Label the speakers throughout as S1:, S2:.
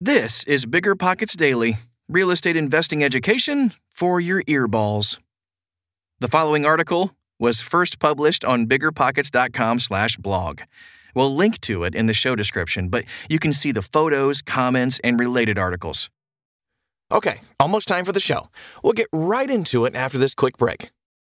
S1: This is BiggerPockets Daily, real estate investing education for your earballs. The following article was first published on biggerpockets.com/blog. We'll link to it in the show description, but you can see the photos, comments, and related articles. Okay, almost time for the show. We'll get right into it after this quick break.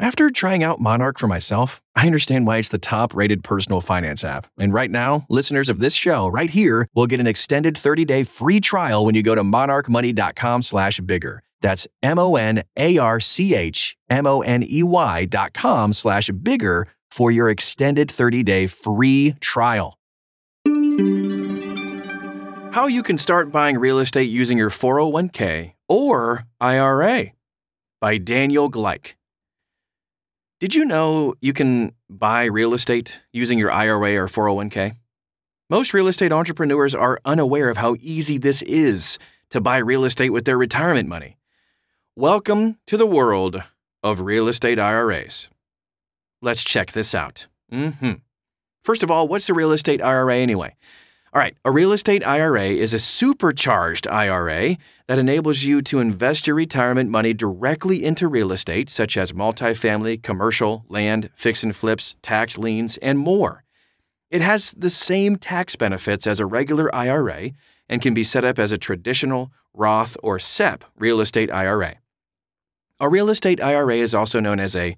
S1: After trying out Monarch for myself, I understand why it's the top rated personal finance app. And right now, listeners of this show right here will get an extended 30 day free trial when you go to monarchmoney.com slash bigger. That's M O N A R C H M O N E Y dot com slash bigger for your extended 30 day free trial. How you can start buying real estate using your 401k or IRA by Daniel Gleich. Did you know you can buy real estate using your IRA or 401k? Most real estate entrepreneurs are unaware of how easy this is to buy real estate with their retirement money. Welcome to the world of real estate IRAs. Let's check this out. Mm-hmm. First of all, what's a real estate IRA anyway? All right, a real estate IRA is a supercharged IRA that enables you to invest your retirement money directly into real estate, such as multifamily, commercial, land, fix and flips, tax liens, and more. It has the same tax benefits as a regular IRA and can be set up as a traditional Roth or SEP real estate IRA. A real estate IRA is also known as a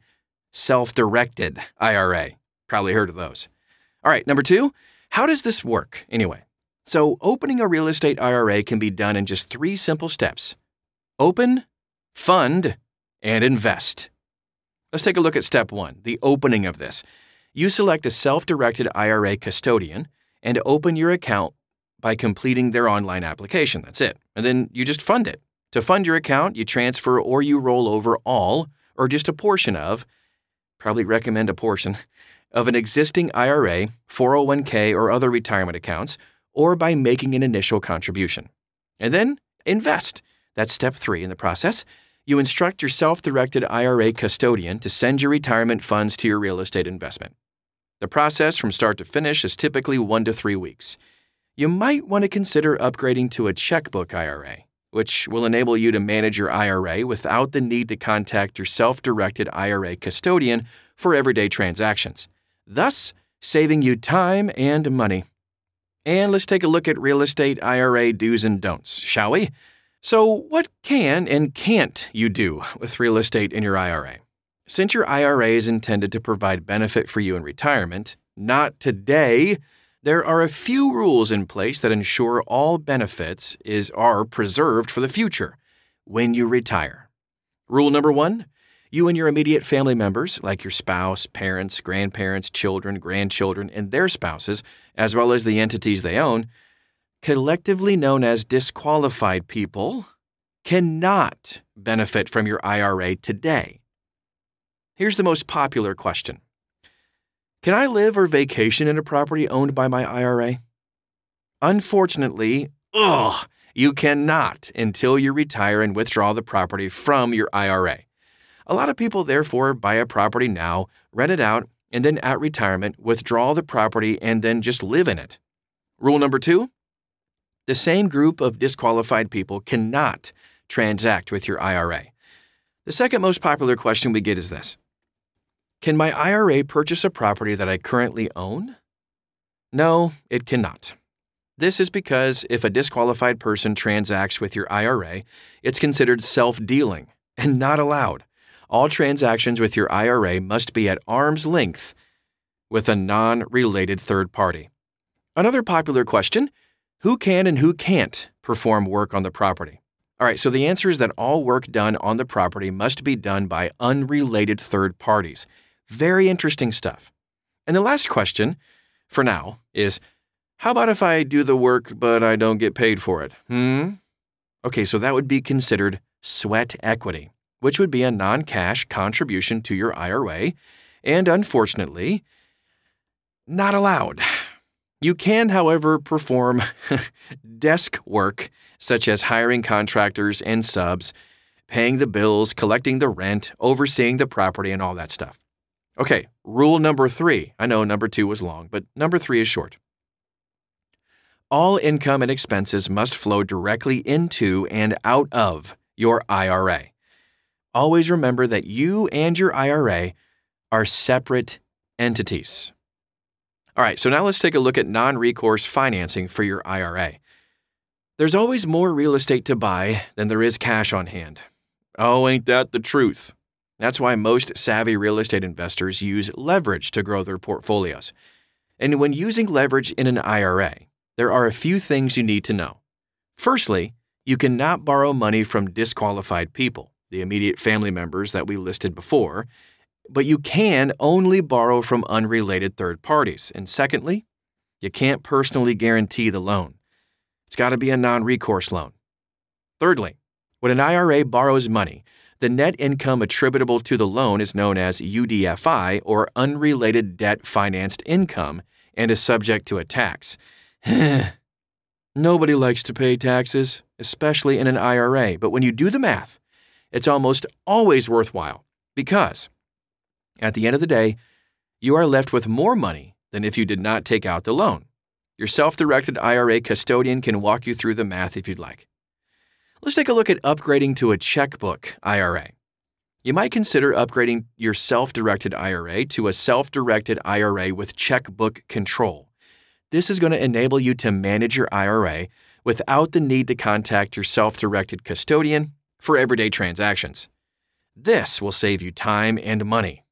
S1: self directed IRA. Probably heard of those. All right, number two. How does this work, anyway? So, opening a real estate IRA can be done in just three simple steps open, fund, and invest. Let's take a look at step one the opening of this. You select a self directed IRA custodian and open your account by completing their online application. That's it. And then you just fund it. To fund your account, you transfer or you roll over all or just a portion of, probably recommend a portion, of an existing IRA, 401k, or other retirement accounts, or by making an initial contribution. And then invest. That's step three in the process. You instruct your self directed IRA custodian to send your retirement funds to your real estate investment. The process from start to finish is typically one to three weeks. You might want to consider upgrading to a checkbook IRA, which will enable you to manage your IRA without the need to contact your self directed IRA custodian for everyday transactions thus saving you time and money. And let's take a look at real estate IRA do's and don'ts, shall we? So, what can and can't you do with real estate in your IRA? Since your IRA is intended to provide benefit for you in retirement, not today, there are a few rules in place that ensure all benefits is are preserved for the future when you retire. Rule number 1: you and your immediate family members, like your spouse, parents, grandparents, children, grandchildren, and their spouses, as well as the entities they own, collectively known as disqualified people, cannot benefit from your IRA today. Here's the most popular question Can I live or vacation in a property owned by my IRA? Unfortunately, ugh, you cannot until you retire and withdraw the property from your IRA. A lot of people, therefore, buy a property now, rent it out, and then at retirement, withdraw the property and then just live in it. Rule number two the same group of disqualified people cannot transact with your IRA. The second most popular question we get is this Can my IRA purchase a property that I currently own? No, it cannot. This is because if a disqualified person transacts with your IRA, it's considered self dealing and not allowed. All transactions with your IRA must be at arm's length with a non related third party. Another popular question who can and who can't perform work on the property? All right, so the answer is that all work done on the property must be done by unrelated third parties. Very interesting stuff. And the last question, for now, is how about if I do the work but I don't get paid for it? Hmm? Okay, so that would be considered sweat equity, which would be a non cash contribution to your IRA, and unfortunately, not allowed. You can, however, perform desk work such as hiring contractors and subs, paying the bills, collecting the rent, overseeing the property, and all that stuff. Okay, rule number three. I know number two was long, but number three is short. All income and expenses must flow directly into and out of your IRA. Always remember that you and your IRA are separate entities. All right, so now let's take a look at non recourse financing for your IRA. There's always more real estate to buy than there is cash on hand. Oh, ain't that the truth? That's why most savvy real estate investors use leverage to grow their portfolios. And when using leverage in an IRA, there are a few things you need to know. Firstly, you cannot borrow money from disqualified people, the immediate family members that we listed before, but you can only borrow from unrelated third parties. And secondly, you can't personally guarantee the loan. It's got to be a non recourse loan. Thirdly, when an IRA borrows money, the net income attributable to the loan is known as UDFI or unrelated debt financed income and is subject to a tax. Nobody likes to pay taxes, especially in an IRA, but when you do the math, it's almost always worthwhile because at the end of the day, you are left with more money than if you did not take out the loan. Your self directed IRA custodian can walk you through the math if you'd like. Let's take a look at upgrading to a checkbook IRA. You might consider upgrading your self directed IRA to a self directed IRA with checkbook control. This is going to enable you to manage your IRA without the need to contact your self directed custodian for everyday transactions. This will save you time and money.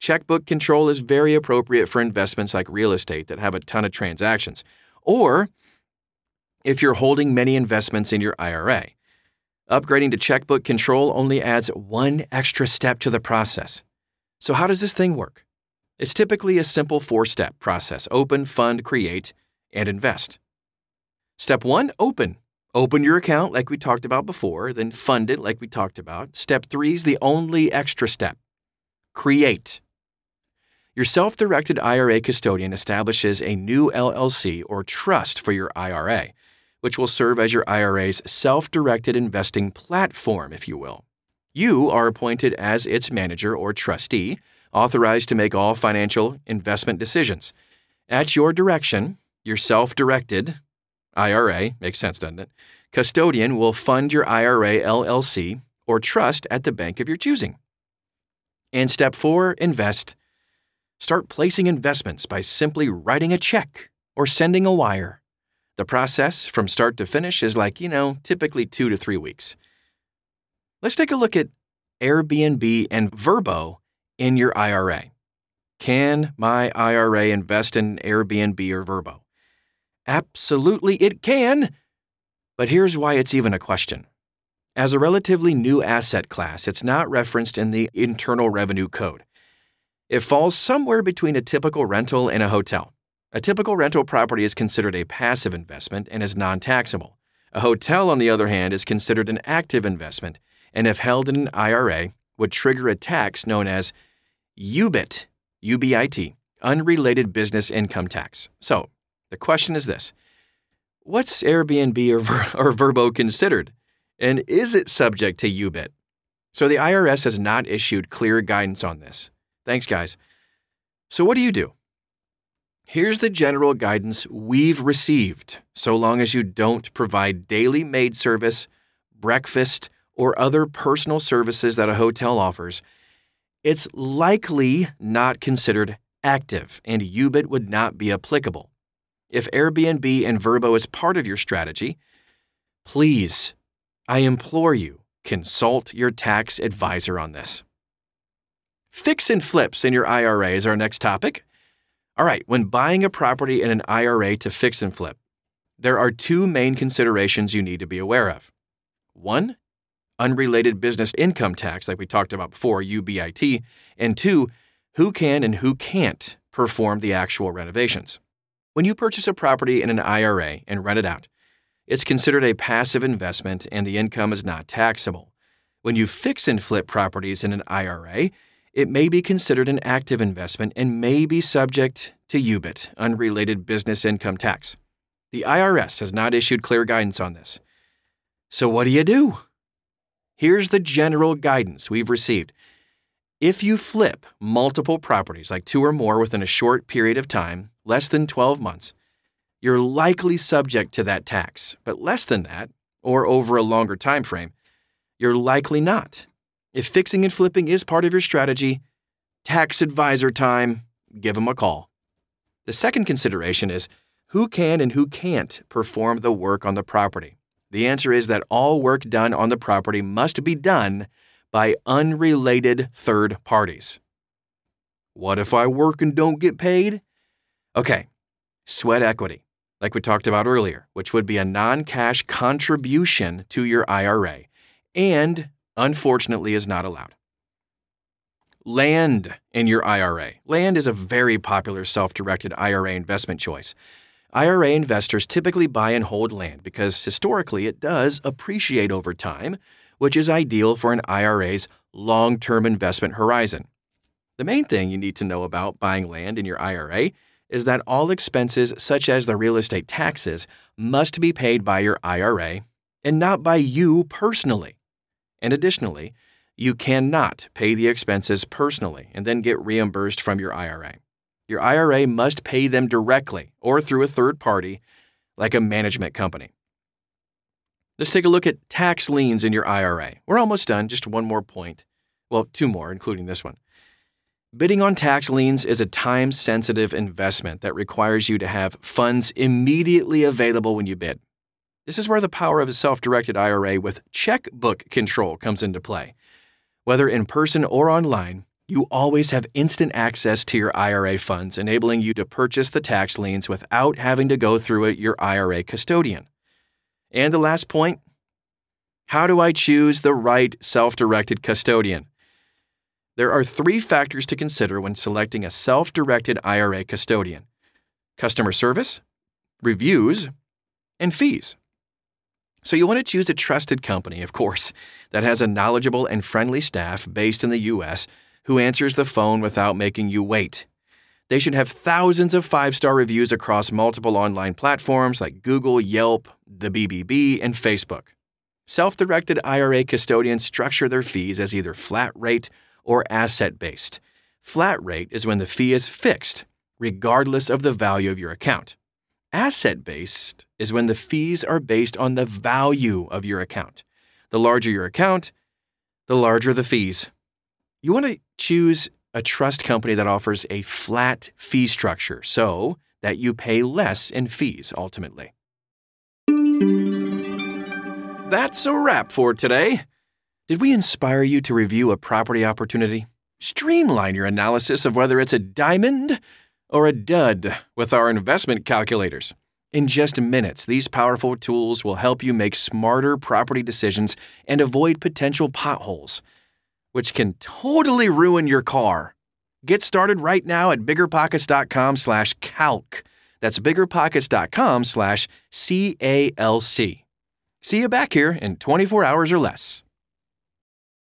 S1: Checkbook control is very appropriate for investments like real estate that have a ton of transactions, or if you're holding many investments in your IRA. Upgrading to checkbook control only adds one extra step to the process. So, how does this thing work? It's typically a simple four step process open, fund, create, and invest. Step one open. Open your account like we talked about before, then fund it like we talked about. Step three is the only extra step create. Your self directed IRA custodian establishes a new LLC or trust for your IRA, which will serve as your IRA's self directed investing platform, if you will. You are appointed as its manager or trustee, authorized to make all financial investment decisions. At your direction, your self directed IRA, makes sense, doesn't it? Custodian will fund your IRA LLC or trust at the bank of your choosing. And step four, invest Start placing investments by simply writing a check or sending a wire. The process from start to finish is like, you know, typically two to three weeks. Let's take a look at Airbnb and Vrbo in your IRA. Can my IRA invest in Airbnb or Vrbo? Absolutely, it can. But here's why it's even a question. As a relatively new asset class, it's not referenced in the Internal Revenue Code. It falls somewhere between a typical rental and a hotel. A typical rental property is considered a passive investment and is non taxable. A hotel, on the other hand, is considered an active investment and, if held in an IRA, would trigger a tax known as UBIT, UBIT, Unrelated Business Income Tax. So, the question is this What's Airbnb or, or Vrbo considered? And is it subject to UBIT? So the IRS has not issued clear guidance on this. Thanks, guys. So, what do you do? Here's the general guidance we've received so long as you don't provide daily maid service, breakfast, or other personal services that a hotel offers. It's likely not considered active, and UBIT would not be applicable. If Airbnb and Vrbo is part of your strategy, please, I implore you, consult your tax advisor on this. Fix and flips in your IRA is our next topic. All right, when buying a property in an IRA to fix and flip, there are two main considerations you need to be aware of. One, unrelated business income tax, like we talked about before, UBIT, and two, who can and who can't perform the actual renovations. When you purchase a property in an IRA and rent it out, it's considered a passive investment and the income is not taxable. When you fix and flip properties in an IRA, it may be considered an active investment and may be subject to UBIT, unrelated business income tax. The IRS has not issued clear guidance on this. So, what do you do? Here's the general guidance we've received. If you flip multiple properties, like two or more, within a short period of time, less than 12 months, you're likely subject to that tax. But less than that, or over a longer time frame, you're likely not. If fixing and flipping is part of your strategy, tax advisor time, give them a call. The second consideration is who can and who can't perform the work on the property. The answer is that all work done on the property must be done by unrelated third parties. What if I work and don't get paid? Okay, sweat equity, like we talked about earlier, which would be a non cash contribution to your IRA, and unfortunately is not allowed. Land in your IRA. Land is a very popular self directed IRA investment choice. IRA investors typically buy and hold land because historically it does appreciate over time, which is ideal for an IRA's long term investment horizon. The main thing you need to know about buying land in your IRA is that all expenses, such as the real estate taxes, must be paid by your IRA and not by you personally. And additionally, you cannot pay the expenses personally and then get reimbursed from your IRA. Your IRA must pay them directly or through a third party, like a management company. Let's take a look at tax liens in your IRA. We're almost done, just one more point. Well, two more, including this one. Bidding on tax liens is a time sensitive investment that requires you to have funds immediately available when you bid. This is where the power of a self directed IRA with checkbook control comes into play. Whether in person or online, you always have instant access to your IRA funds, enabling you to purchase the tax liens without having to go through your IRA custodian. And the last point how do I choose the right self directed custodian? There are three factors to consider when selecting a self directed IRA custodian customer service, reviews, and fees. So you want to choose a trusted company, of course, that has a knowledgeable and friendly staff based in the US who answers the phone without making you wait. They should have thousands of five star reviews across multiple online platforms like Google, Yelp, the BBB, and Facebook. Self directed IRA custodians structure their fees as either flat rate or asset based. Flat rate is when the fee is fixed, regardless of the value of your account. Asset based is when the fees are based on the value of your account. The larger your account, the larger the fees. You want to choose a trust company that offers a flat fee structure so that you pay less in fees ultimately. That's a wrap for today. Did we inspire you to review a property opportunity? Streamline your analysis of whether it's a diamond or a dud with our investment calculators. In just minutes, these powerful tools will help you make smarter property decisions and avoid potential potholes, which can totally ruin your car. Get started right now at biggerpockets.com slash calc. That's biggerpockets.com slash C-A-L-C. See you back here in 24 hours or less.